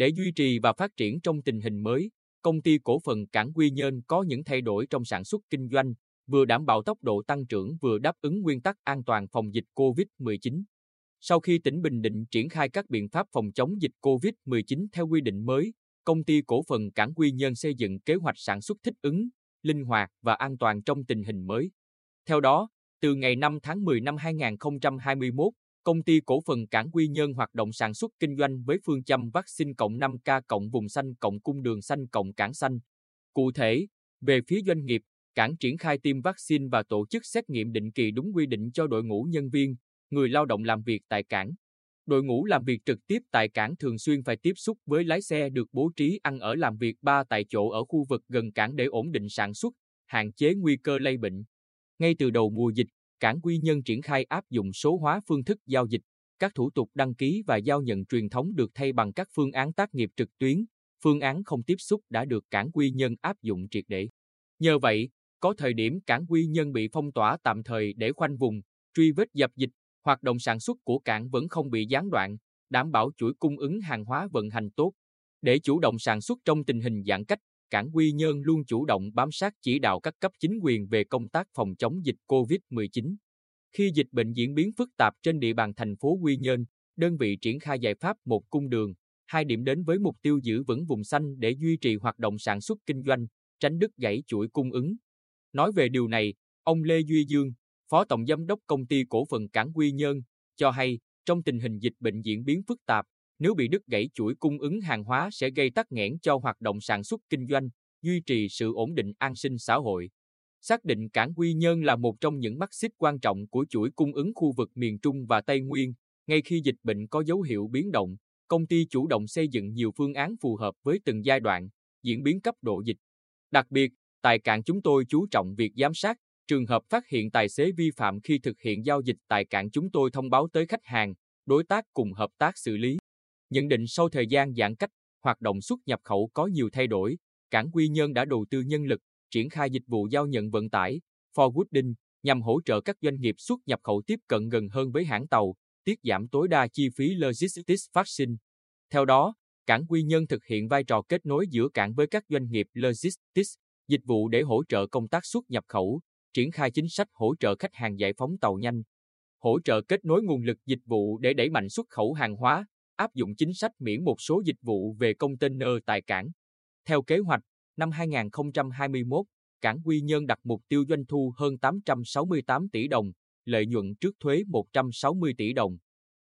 Để duy trì và phát triển trong tình hình mới, công ty cổ phần Cảng Quy Nhơn có những thay đổi trong sản xuất kinh doanh, vừa đảm bảo tốc độ tăng trưởng vừa đáp ứng nguyên tắc an toàn phòng dịch COVID-19. Sau khi tỉnh Bình Định triển khai các biện pháp phòng chống dịch COVID-19 theo quy định mới, công ty cổ phần Cảng Quy Nhơn xây dựng kế hoạch sản xuất thích ứng, linh hoạt và an toàn trong tình hình mới. Theo đó, từ ngày 5 tháng 10 năm 2021, công ty cổ phần Cảng Quy Nhơn hoạt động sản xuất kinh doanh với phương châm vaccine cộng 5K cộng vùng xanh cộng cung đường xanh cộng cảng xanh. Cụ thể, về phía doanh nghiệp, cảng triển khai tiêm vaccine và tổ chức xét nghiệm định kỳ đúng quy định cho đội ngũ nhân viên, người lao động làm việc tại cảng. Đội ngũ làm việc trực tiếp tại cảng thường xuyên phải tiếp xúc với lái xe được bố trí ăn ở làm việc ba tại chỗ ở khu vực gần cảng để ổn định sản xuất, hạn chế nguy cơ lây bệnh. Ngay từ đầu mùa dịch, cảng Quy Nhân triển khai áp dụng số hóa phương thức giao dịch, các thủ tục đăng ký và giao nhận truyền thống được thay bằng các phương án tác nghiệp trực tuyến, phương án không tiếp xúc đã được cảng Quy Nhân áp dụng triệt để. Nhờ vậy, có thời điểm cảng Quy Nhân bị phong tỏa tạm thời để khoanh vùng, truy vết dập dịch, hoạt động sản xuất của cảng vẫn không bị gián đoạn, đảm bảo chuỗi cung ứng hàng hóa vận hành tốt. Để chủ động sản xuất trong tình hình giãn cách, cảng Quy Nhơn luôn chủ động bám sát chỉ đạo các cấp chính quyền về công tác phòng chống dịch COVID-19. Khi dịch bệnh diễn biến phức tạp trên địa bàn thành phố Quy Nhơn, đơn vị triển khai giải pháp một cung đường, hai điểm đến với mục tiêu giữ vững vùng xanh để duy trì hoạt động sản xuất kinh doanh, tránh đứt gãy chuỗi cung ứng. Nói về điều này, ông Lê Duy Dương, Phó Tổng Giám đốc Công ty Cổ phần Cảng Quy Nhơn, cho hay, trong tình hình dịch bệnh diễn biến phức tạp, nếu bị đứt gãy chuỗi cung ứng hàng hóa sẽ gây tắc nghẽn cho hoạt động sản xuất kinh doanh, duy trì sự ổn định an sinh xã hội. Xác định Cảng Quy Nhơn là một trong những mắt xích quan trọng của chuỗi cung ứng khu vực miền Trung và Tây Nguyên, ngay khi dịch bệnh có dấu hiệu biến động, công ty chủ động xây dựng nhiều phương án phù hợp với từng giai đoạn, diễn biến cấp độ dịch. Đặc biệt, tại cảng chúng tôi chú trọng việc giám sát, trường hợp phát hiện tài xế vi phạm khi thực hiện giao dịch tại cảng chúng tôi thông báo tới khách hàng, đối tác cùng hợp tác xử lý. Nhận định sau thời gian giãn cách, hoạt động xuất nhập khẩu có nhiều thay đổi, cảng Quy Nhơn đã đầu tư nhân lực, triển khai dịch vụ giao nhận vận tải, forwarding, nhằm hỗ trợ các doanh nghiệp xuất nhập khẩu tiếp cận gần hơn với hãng tàu, tiết giảm tối đa chi phí logistics phát sinh. Theo đó, cảng Quy Nhơn thực hiện vai trò kết nối giữa cảng với các doanh nghiệp logistics, dịch vụ để hỗ trợ công tác xuất nhập khẩu, triển khai chính sách hỗ trợ khách hàng giải phóng tàu nhanh, hỗ trợ kết nối nguồn lực dịch vụ để đẩy mạnh xuất khẩu hàng hóa, áp dụng chính sách miễn một số dịch vụ về container tại cảng. Theo kế hoạch, năm 2021, cảng Quy Nhơn đặt mục tiêu doanh thu hơn 868 tỷ đồng, lợi nhuận trước thuế 160 tỷ đồng.